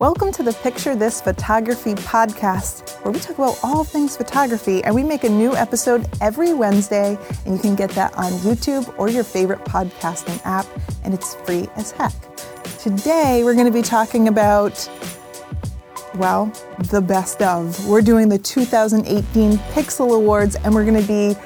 Welcome to the Picture This Photography podcast, where we talk about all things photography and we make a new episode every Wednesday. And you can get that on YouTube or your favorite podcasting app, and it's free as heck. Today, we're going to be talking about, well, the best of. We're doing the 2018 Pixel Awards, and we're going to be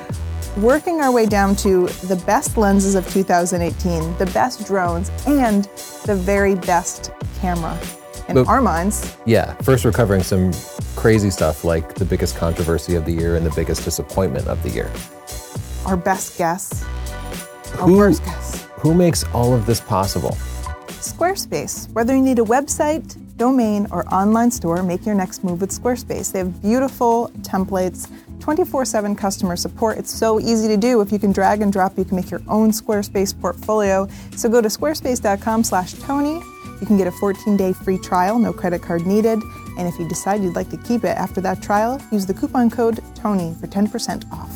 working our way down to the best lenses of 2018, the best drones, and the very best camera in But- our minds. Yeah, first we're covering some crazy stuff like the biggest controversy of the year and the biggest disappointment of the year. our best guess, our Who- worst guess. Who makes all of this possible? Squarespace. Whether you need a website, domain, or online store, make your next move with Squarespace. They have beautiful templates, 24 7 customer support. It's so easy to do. If you can drag and drop, you can make your own Squarespace portfolio. So go to squarespace.com slash Tony. You can get a 14 day free trial, no credit card needed. And if you decide you'd like to keep it after that trial, use the coupon code TONY for 10% off.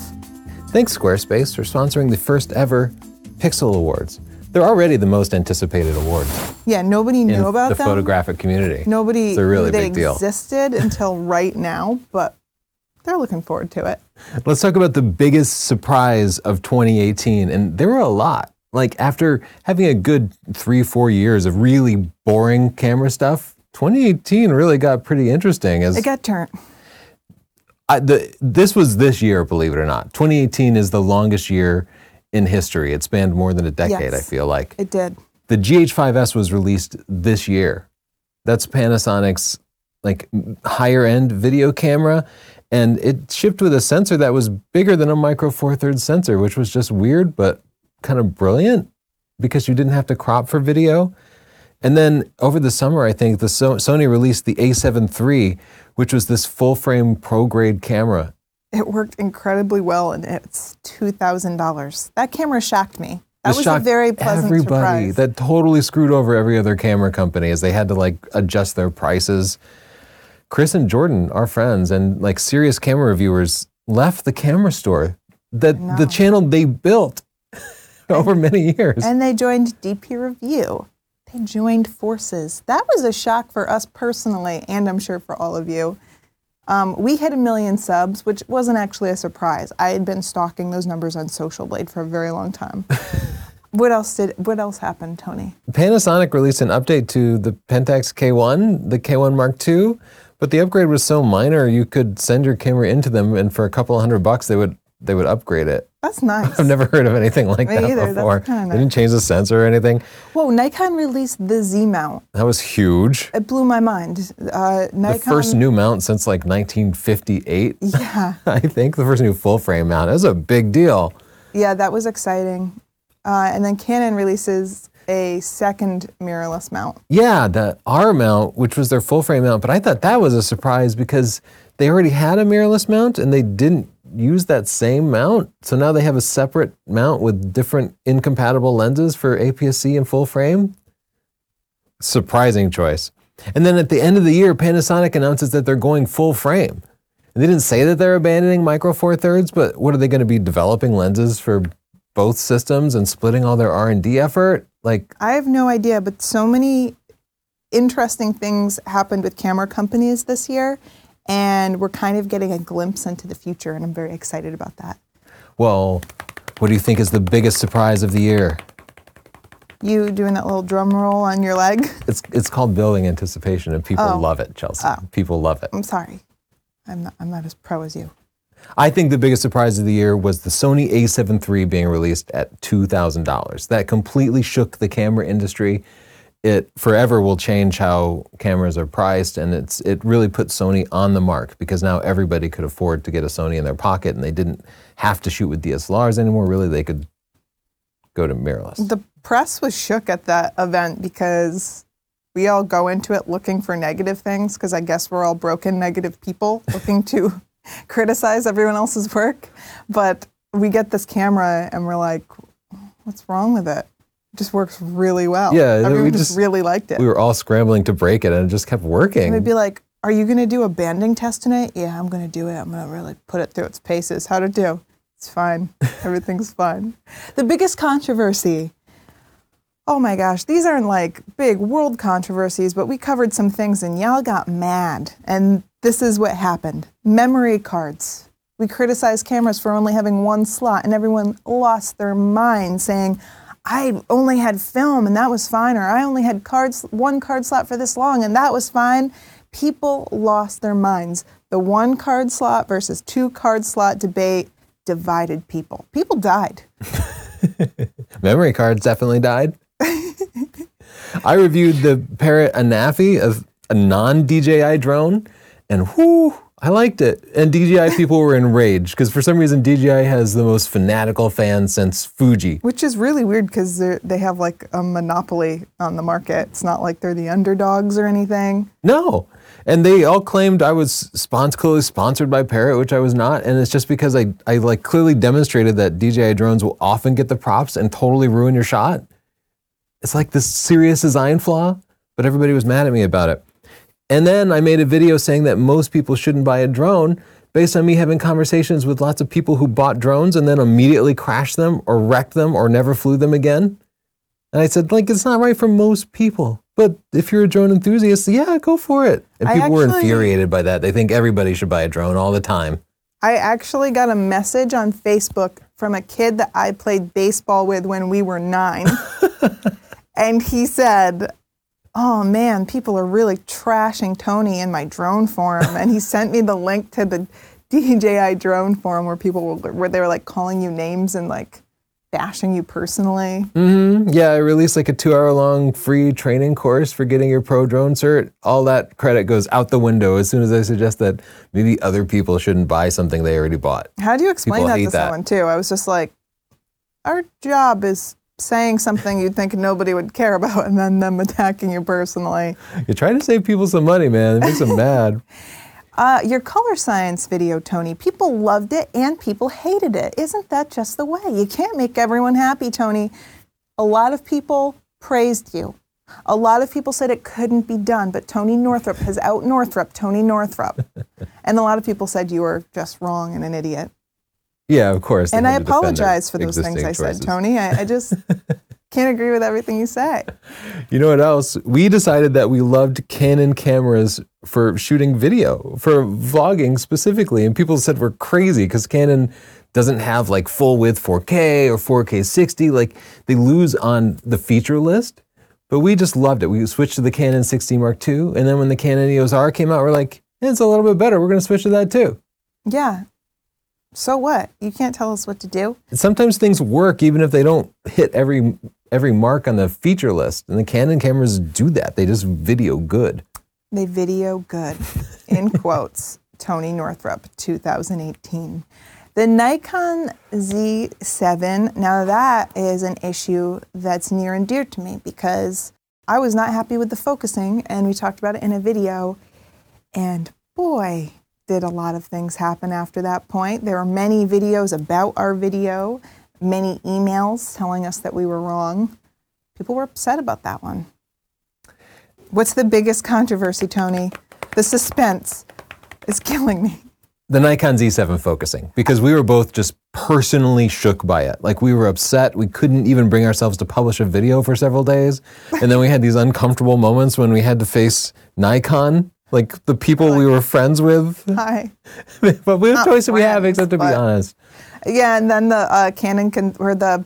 Thanks, Squarespace, for sponsoring the first ever Pixel Awards. They're already the most anticipated awards Yeah, nobody in knew about the them. photographic community. Nobody It's a really they big deal. existed until right now, but they're looking forward to it. Let's talk about the biggest surprise of 2018. And there were a lot. Like, after having a good three, four years of really boring camera stuff, 2018 really got pretty interesting. As It got turned. I, the, this was this year, believe it or not. 2018 is the longest year in history. It spanned more than a decade, I feel like. It did. The GH5S was released this year. That's Panasonic's like higher end video camera. And it shipped with a sensor that was bigger than a micro four thirds sensor, which was just weird, but kind of brilliant because you didn't have to crop for video. And then over the summer, I think the so- Sony released the A7 III, which was this full frame pro grade camera. It worked incredibly well, and it's two thousand dollars. That camera shocked me. That This was a very pleasant everybody. surprise. That totally screwed over every other camera company as they had to like adjust their prices. Chris and Jordan, our friends and like serious camera reviewers, left the camera store that the channel they built over many years. and they joined DP Review. They joined forces. That was a shock for us personally, and I'm sure for all of you. Um, we hit a million subs, which wasn't actually a surprise. I had been stalking those numbers on Social Blade for a very long time. what else did? What else happened, Tony? Panasonic released an update to the Pentax K1, the K1 Mark II, but the upgrade was so minor you could send your camera into them and for a couple hundred bucks they would they would upgrade it. That's nice. I've never heard of anything like Me that either. Before. kinda They didn't change the sensor or anything. Whoa, Nikon released the Z mount. That was huge. It blew my mind. Uh, Nikon. The first new mount since like 1958, Yeah, I think. The first new full frame mount. That was a big deal. yeah, that was exciting. Uh, and then Canon releases a second mirrorless mount. Yeah, the R mount, which was their full frame mount, but I thought that was a surprise because they already had a mirrorless mount and they didn't use that same mount. So now they have a separate mount with different incompatible lenses for APS-C and full frame. Surprising choice. And then at the end of the year, Panasonic announces that they're going full frame. And they didn't say that they're abandoning micro four thirds, but what are they going to be developing lenses for both systems and splitting all their R&D effort? Like I have no idea, but so many interesting things happened with camera companies this year, and we're kind of getting a glimpse into the future, and I'm very excited about that. Well, what do you think is the biggest surprise of the year? You doing that little drum roll on your leg? It's it's called building anticipation, and people Oh. love it, Chelsea. Oh. People love it. I'm sorry. I'm not, I'm not as pro as you. I think the biggest surprise of the year was the Sony A7 III being released at two thousand dollars. That completely shook the camera industry. It forever will change how cameras are priced, and it's it really put Sony on the mark because now everybody could afford to get a Sony in their pocket, and they didn't have to shoot with DSLRs anymore. Really, they could go to mirrorless. The press was shook at that event because we all go into it looking for negative things because I guess we're all broken, negative people looking to criticize everyone else's work. But we get this camera and we're like, what's wrong with it? It just works really well. Yeah, we just, just- really liked it. we were all scrambling to break it, and it just kept working. And We'd be like, are you going to do a banding test tonight? Yeah, I'm going to do it. I'm going to really put it through its paces. How'd it do? It's fine. Everything's fine. The biggest controversy Oh my gosh, these aren't like big world controversies, but we covered some things and y'all got mad. And this is what happened memory cards. We criticized cameras for only having one slot, and everyone lost their mind saying, I only had film and that was fine, or I only had cards, one card slot for this long and that was fine. People lost their minds. The one card slot versus two card slot debate divided people. People died. Memory cards definitely died. I reviewed the Parrot Anafi, a, a non DJI drone, and whoo, I liked it. And DJI people were enraged because for some reason DJI has the most fanatical fans since Fuji. Which is really weird because they have like a monopoly on the market. It's not like they're the underdogs or anything. No. And they all claimed I was sponsor, clearly sponsored by Parrot, which I was not. And it's just because I, I like clearly demonstrated that DJI drones will often get the props and totally ruin your shot. It's like this serious design flaw, but everybody was mad at me about it. And then I made a video saying that most people shouldn't buy a drone based on me having conversations with lots of people who bought drones and then immediately crashed them or wrecked them or never flew them again. And I said, like, it's not right for most people. But if you're a drone enthusiast, yeah, go for it. And I people were infuriated by that. They think everybody should buy a drone all the time. I actually got a message on Facebook from a kid that I played baseball with when we were nine. and he said, Oh man, people are really trashing Tony in my drone forum. And he sent me the link to the DJI drone forum where people were, where they were like calling you names and like bashing you personally. Mm-hmm. Yeah, I released like a two hour long free training course for getting your pro drone cert. All that credit goes out the window as soon as I suggest that maybe other people shouldn't buy something they already bought. How do you explain People that to that. someone too? I was just like, our job is saying something you'd think nobody would care about and then them attacking you personally. You're trying to save people some money, man. It makes them mad. Uh, your color science video, Tony, people loved it and people hated it. Isn't that just the way? You can't make everyone happy, Tony. A lot of people praised you. A lot of people said it couldn't be done, but Tony Northrup has out Northrup Tony Northrup. and a lot of people said you were just wrong and an idiot. Yeah, of course. And I had to defend their apologize for those things I said. Tony. I, I just can't agree with everything you say. You know what else? We decided that we loved Canon cameras for shooting video, for vlogging specifically. And people said we're crazy because Canon doesn't have like full width 4K or 4K 60. Like they lose on the feature list. But we just loved it. We switched to the Canon 60 Mark II. And then when the Canon EOS R came out, we're like, "Eh, it's a little bit better. We're going to switch to that too. Yeah. So what? You can't tell us what to do. sometimes things work even if they don't hit every every mark on the feature list and the canon cameras do that they just video good They video good, in quotes, Tony Northrup, 2018. The Nikon Z7, now that is an issue that's near and dear to me because I was not happy with the focusing, and we talked about it in a video. And boy, did a lot of things happen after that point. There were many videos about our video, many emails telling us that we were wrong. People were upset about that one. What's the biggest controversy, Tony? The suspense is killing me. the nikon z7 focusing because we were both just personally shook by it like we were upset we couldn't even bring ourselves to publish a video for several days and then we had these uncomfortable moments when we had to face nikon like the people we were friends with Hi. but we have Not choice that we have except to be honest Yeah, and then the uh, Canon con- or the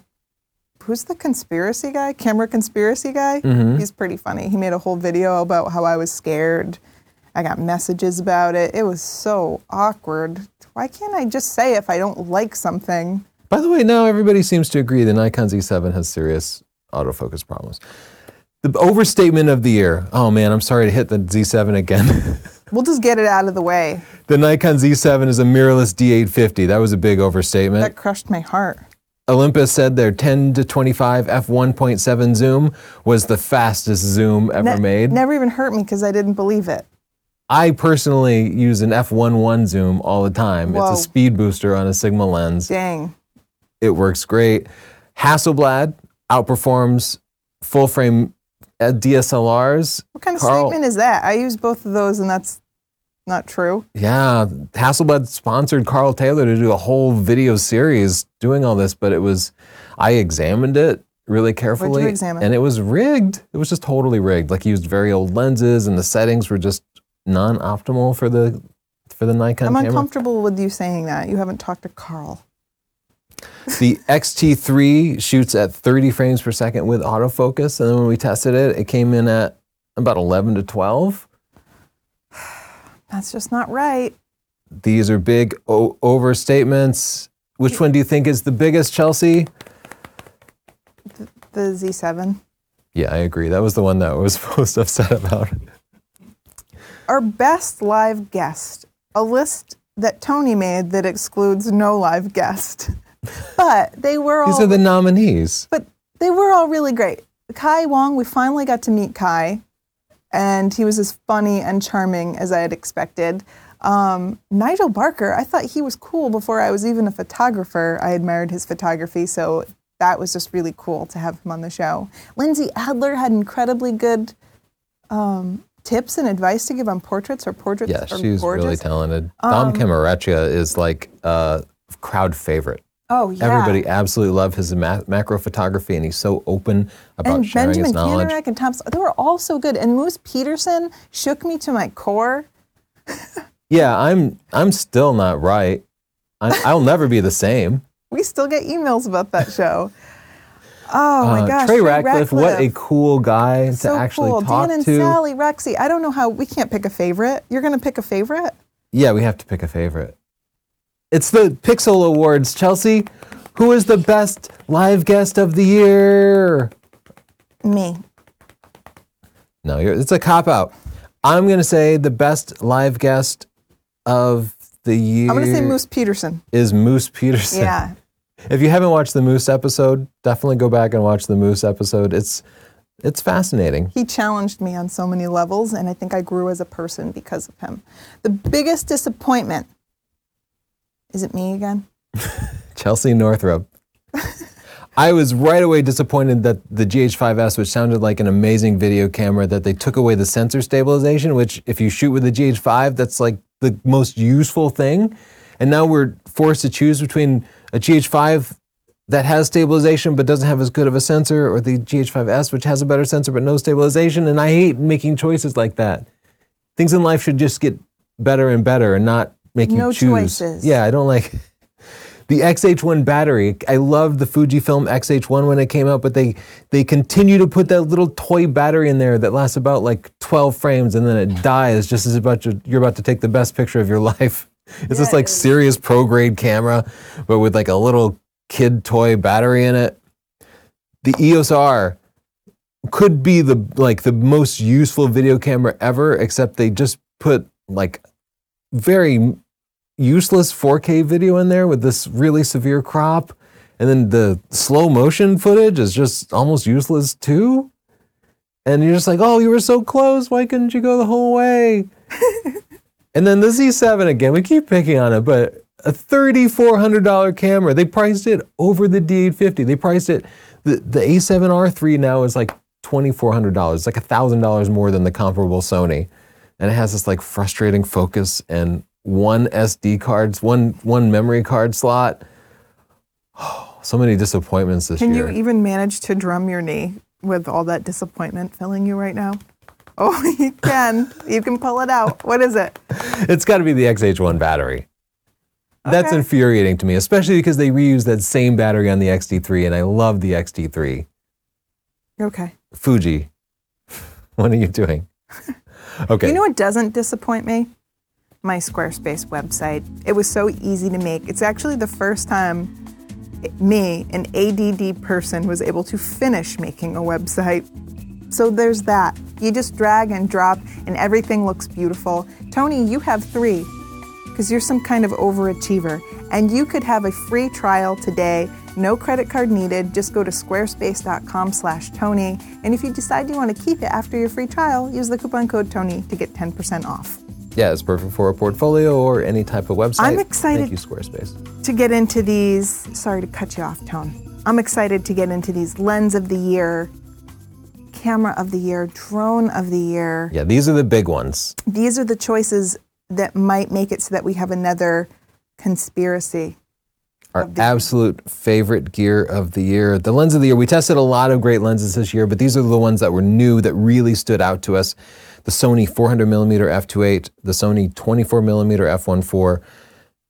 who's the conspiracy guy? Camera conspiracy guy. He's pretty funny. He made a whole video about how I was scared. I got messages about it. It was so awkward. Why can't I just say if I don't like something? By the way, now everybody seems to agree the Nikon Z7 has serious autofocus problems. The overstatement of the year. Oh man, I'm sorry to hit the Z7 again. We'll just get it out of the way. the Nikon Z7 is a mirrorless D850. That was a big overstatement. That crushed my heart. Olympus said their 10 to 25 f1.7 zoom was the fastest zoom ever Ne- made. Never even hurt me because I didn't believe it. I personally use an f1.1 zoom all the time. Whoa. It's a speed booster on a Sigma lens. Dang. It works great. Hasselblad outperforms full frame uh, DSLRs. What kind of Karl- statement is that? I use both of those, and that's not true. Yeah, Hasselblad sponsored Karl Taylor to do a whole video series doing all this, but it was, I examined it really carefully. examine? And it was rigged. It was just totally rigged. Like he used very old lenses, and the settings were just non-optimal for the for the Nikon I'm camera. uncomfortable with you saying that. You haven't talked to Karl. The XT3 shoots at 30 frames per second with autofocus, and then when we tested it, it came in at about 11 to 12. That's just not right. These are big o- overstatements. Which one do you think is the biggest, Chelsea? The Z7. Yeah, I agree. That was the one that I was most upset about. Our best live guest, a list that Tony made that excludes no live guest. But they were all These are the nominees. but they were all really great. Kai Wong, we finally got to meet Kai, and he was as funny and charming as I had expected. Um, Nigel Barker, I thought he was cool before I was even a photographer. I admired his photography, so that was just really cool to have him on the show. Lindsay Adler had incredibly good um, tips and advice to give on portraits. or portraits Yeah, are she's gorgeous. really talented. Um, Don Komarechka is like a crowd favorite. Oh yeah, Everybody absolutely loved his ma- macro photography, and he's so open about and sharing Benjamin his knowledge. Kanarek and Tom. They were all so good. And Moose Peterson shook me to my core. Yeah, I'm I'm still not right. I, I'll never be the same. We still get emails about that show. Oh my Uh, gosh, Trey Ratcliff, what a cool guy so to actually cool. talk Dan and to. Sally, Rexy. I don't know how we can't pick a favorite. You're gonna pick a favorite? Yeah, we have to pick a favorite. It's the Pixel Awards, Chelsea. Who is the best live guest of the year? Me. No, you're, it's a cop out. I'm gonna say the best live guest of the year I'm gonna say Moose Peterson. is Moose Peterson. Yeah. If you haven't watched the Moose episode, definitely go back and watch the Moose episode. It's it's fascinating. He challenged me on so many levels, and I think I grew as a person because of him. The biggest disappointment. Is it me again? Chelsea Northrup. I was right away disappointed that the GH5S, which sounded like an amazing video camera, that they took away the sensor stabilization, which if you shoot with the GH5, that's like the most useful thing. And now we're forced to choose between a GH5 that has stabilization but doesn't have as good of a sensor, or the GH5S, which has a better sensor but no stabilization. And I hate making choices like that. Things in life should just get better and better and not make you No choose. choices. Yeah, I don't like the XH1 battery. I loved the Fujifilm XH1 when it came out, but they they continue to put that little toy battery in there that lasts about like 12 frames and then it dies just as about to, you're about to take the best picture of your life. It's this like serious pro grade camera, but with like a little kid toy battery in it. The EOS R could be the like the most useful video camera ever, except they just put like very useless 4K video in there with this really severe crop. And then the slow motion footage is just almost useless too. And you're just like, oh, you were so close. Why couldn't you go the whole way? and then the Z7 again, we keep picking on it, but a $3,400 camera. They priced it over the D850. They priced it, the, the A7R3 now is like $2,400. It's like $1,000 more than the comparable Sony. And it has this like frustrating focus and one SD cards, one one memory card slot. Oh, so many disappointments this Can year. Can you even manage to drum your knee with all that disappointment filling you right now? Oh, you can. you can pull it out. What is it? It's got to be the XH1 battery. That's infuriating to me, especially because they reuse that same battery on the XT3, and I love the XT3. Okay. Fuji, what are you doing? Okay. You know what doesn't disappoint me? My Squarespace website. It was so easy to make. It's actually the first time me, an ADD person, was able to finish making a website. So there's that. You just drag and drop, and everything looks beautiful. Tony, you have three because you're some kind of overachiever. And you could have a free trial today, no credit card needed. Just go to squarespace.com slash Tony. And if you decide you want to keep it after your free trial, use the coupon code Tony to get 10% off. yeah, it's perfect for a portfolio or any type of website. I'm excited- Thank you, Squarespace. To get into these, sorry to cut you off, Tone. I'm excited to get into these lens of the year, camera of the year, drone of the year. Yeah, these are the big ones. These are the choices that might make it so that we have another conspiracy. Our Of the year. absolute favorite gear of the year. The lens of the year. We tested a lot of great lenses this year, but these are the ones that were new that really stood out to us. The Sony 400 millimeter f2.8, the Sony 24 millimeter f1.4,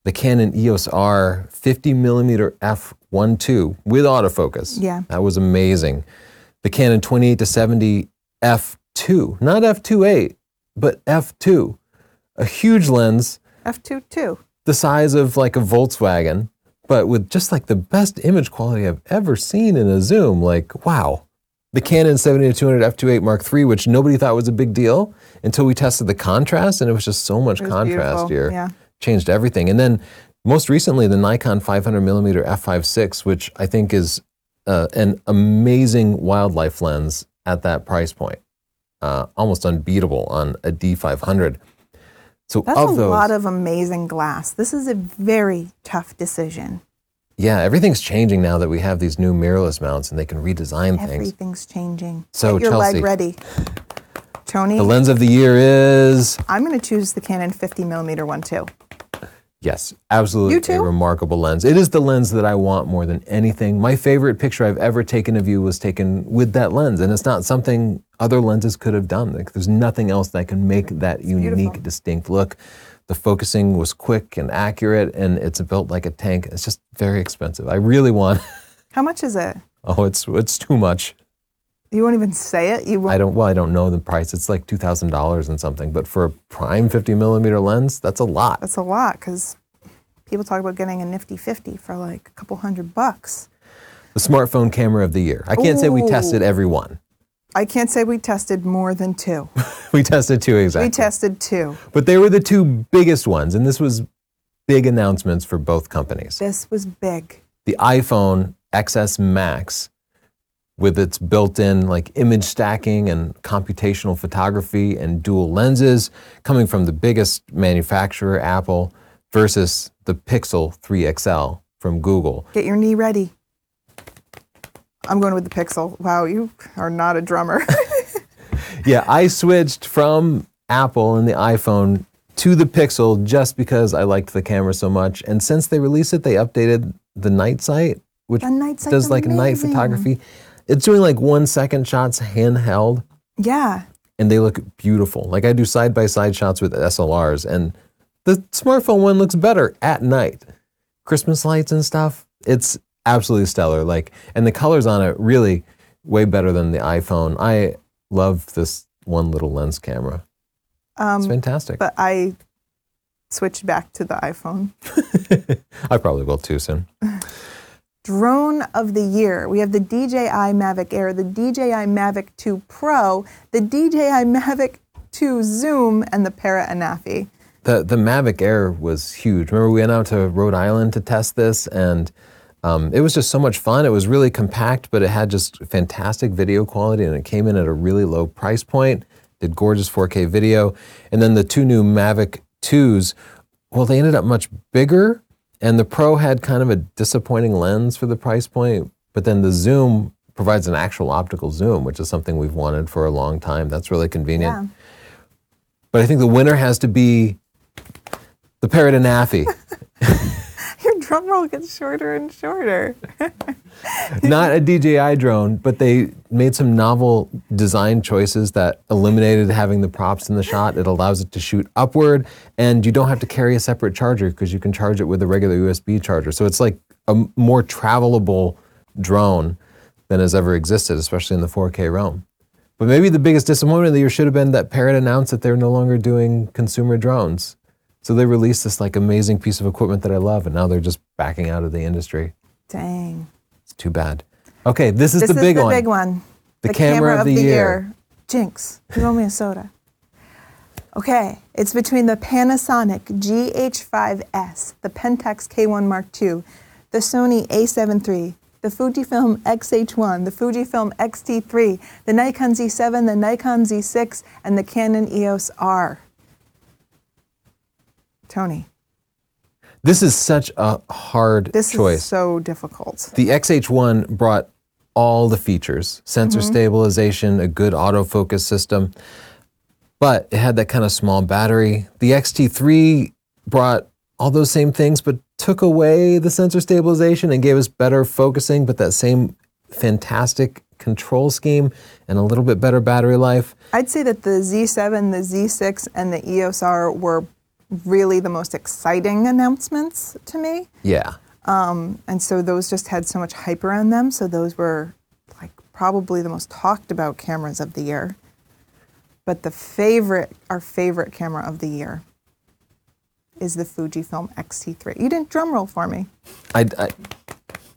the Canon EOS R 50 millimeter f1.2 with autofocus. Yeah. that was amazing. The Canon 28 to 70 f2, not f2.8, but f2, a huge lens F2 too. the size of like a Volkswagen, but with just like the best image quality I've ever seen in a zoom. Like, wow. The Canon 70 to 200 f2.8 Mark III, which nobody thought was a big deal until we tested the contrast, and it was just so much contrast beautiful, here. yeah. Changed everything. And then most recently, the Nikon 500 millimeter f5.6, which I think is uh, an amazing wildlife lens at that price point. Uh, almost unbeatable on a D500. So That's a those, lot of amazing glass. This is a very tough decision. Yeah, everything's changing now that we have these new mirrorless mounts and they can redesign things. Everything's changing. So, Get your Chelsea. leg ready. Tony, The lens of the year is I'm going to choose the Canon 50 millimeter one too. yes, absolutely You too? a remarkable lens. It is the lens that I want more than anything. My favorite picture I've ever taken of you was taken with that lens, and it's not something other lenses could have done. Like, there's nothing else that can make that unique, beautiful. distinct look. The focusing was quick and accurate, and it's built like a tank. It's just very expensive. I really want. How much is it? Oh, it's it's too much. You won't even say it. You won't. I don't. Well, I don't know the price. It's like two thousand dollars and something. But for a prime fifty millimeter lens, that's a lot. That's a lot because people talk about getting a nifty 50 for like a couple hundred bucks. The smartphone camera of the year. I can't say we tested every one. I can't say we tested more than two. We tested two exactly. We tested two. but they were the two biggest ones, and this was big announcements for both companies. This was big. The iPhone XS Max, with its built-in like image stacking and computational photography and dual lenses, coming from the biggest manufacturer, Apple, versus the Pixel 3 XL from Google. Get your knee ready. I'm going with the Pixel. Wow, you are not a drummer. Yeah, I switched from Apple and the iPhone to the Pixel just because I liked the camera so much. And since they released it, they updated the night sight, which night sight's does like night photography. It's doing like one second shots handheld, yeah. and they look beautiful. Like I do side by side shots with SLRs, and the smartphone one looks better at night. Christmas lights and stuff. It's absolutely stellar. Like, and the colors on it really way better than the iPhone. I love this one little lens camera. It's um, fantastic. But I switched back to the iPhone. I probably will too soon. Drone of the year. We have the DJI Mavic Air, the DJI Mavic 2 Pro, the DJI Mavic 2 Zoom, and the Parrot Anafi. The the Mavic Air was huge. Remember, we went out to Rhode Island to test this, and um, it was just so much fun. It was really compact, but it had just fantastic video quality, and it came in at a really low price point. Did gorgeous 4K video, and then the two new Mavic 2s. Well, they ended up much bigger, and the Pro had kind of a disappointing lens for the price point. But then the Zoom provides an actual optical zoom, which is something we've wanted for a long time. That's really convenient. Yeah. But I think the winner has to be the Parrot Anafi. Drum roll gets shorter and shorter. Not a DJI drone, but they made some novel design choices that eliminated having the props in the shot. It allows it to shoot upward, and you don't have to carry a separate charger because you can charge it with a regular USB charger. So it's like a more travelable drone than has ever existed, especially in the 4K realm. But maybe the biggest disappointment of the year should have been that Parrot announced that they're no longer doing consumer drones. So they released this like amazing piece of equipment that I love, and now they're just backing out of the industry. Dang. It's too bad. Okay, this is the big one. This the is big the one. big one. The camera of the year. Jinx, you owe me a soda. Okay, it's between the Panasonic GH5S, the Pentax K1 Mark II, the Sony A7 III, the Fujifilm X-H1, the Fujifilm X-T3, the Nikon Z7, the Nikon Z6, and the Canon EOS R. Tony, This is such a hard this choice. is so difficult. the XH1 brought all the features sensor Mm-hmm. stabilization, a good autofocus system, but it had that kind of small battery. The XT3 brought all those same things, but took away the sensor stabilization and gave us better focusing, but that same fantastic control scheme and a little bit better battery life. I'd say that the Z7, the Z6, and the EOS R were really the most exciting announcements to me. Yeah. Um, and so those just had so much hype around them. So those were like probably the most talked about cameras of the year. But the favorite, our favorite camera of the year is the Fujifilm X-T3. You didn't drum roll for me. I, I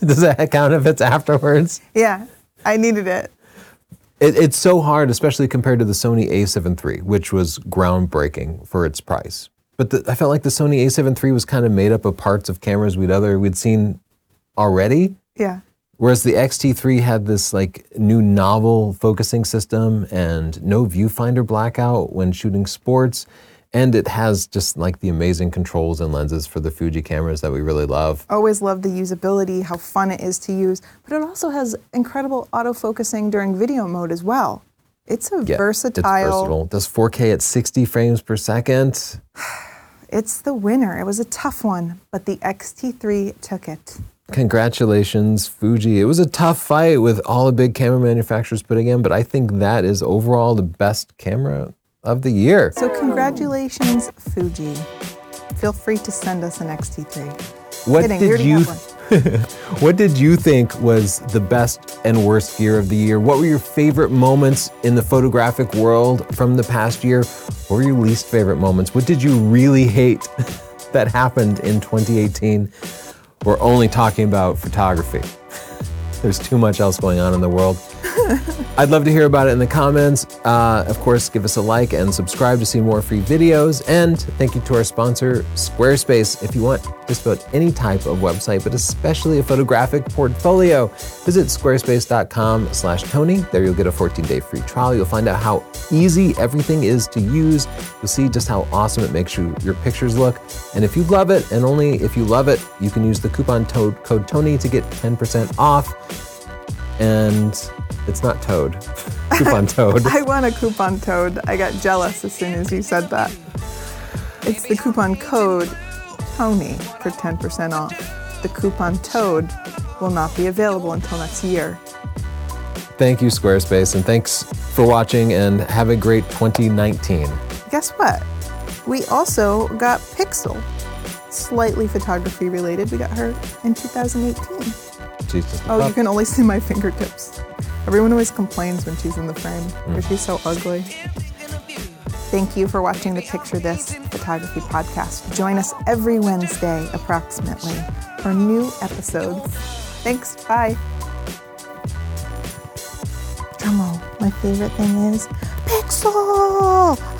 does that count if it's afterwards? Yeah, I needed it. It, it's so hard, especially compared to the Sony A7 III, which was groundbreaking for its price. But the, I felt like the Sony A7 III was kind of made up of parts of cameras we'd other we'd seen already. Yeah. Whereas the XT3 had this like new novel focusing system and no viewfinder blackout when shooting sports. And it has just like the amazing controls and lenses for the Fuji cameras that we really love. Always love the usability, how fun it is to use, but it also has incredible autofocusing during video mode as well. It's a Yeah, versatile. It's versatile. Does 4K at 60 frames per second. It's the winner. It was a tough one, but the XT3 took it. Congratulations, Fuji. It was a tough fight with all the big camera manufacturers putting in, but I think that is overall the best camera of the year. So, congratulations, Fuji. Feel free to send us an XT3. What Kidding, did you. What did you think was the best and worst gear of the year? What were your favorite moments in the photographic world from the past year? What were your least favorite moments? What did you really hate that happened in 2018? We're only talking about photography. There's too much else going on in the world. I'd love to hear about it in the comments. Uh, of course, give us a like and subscribe to see more free videos. And thank you to our sponsor, Squarespace. If you want just about any type of website, but especially a photographic portfolio, visit squarespace.com slash Tony. There you'll get a 14-day free trial. You'll find out how easy everything is to use. You'll see just how awesome it makes you, your pictures look. And if you love it, and only if you love it, you can use the coupon to- code Tony to get 10% off and it's not Toad. Coupon Toad. I want a coupon toad. I got jealous as soon as you said that. It's the coupon code Tony for 10% off. The coupon toad will not be available until next year. Thank you, Squarespace, and thanks for watching. And have a great 2019. Guess what? We also got Pixel. Slightly photography related. We got her in 2018. She's just a Oh, you can only see my fingertips. Everyone always complains when she's in the frame hmm. because she's so ugly. Thank you for watching the Picture This Photography Podcast. Join us every Wednesday, approximately, for new episodes. Thanks. Bye. Drumroll. My favorite thing is Pixel. Ah,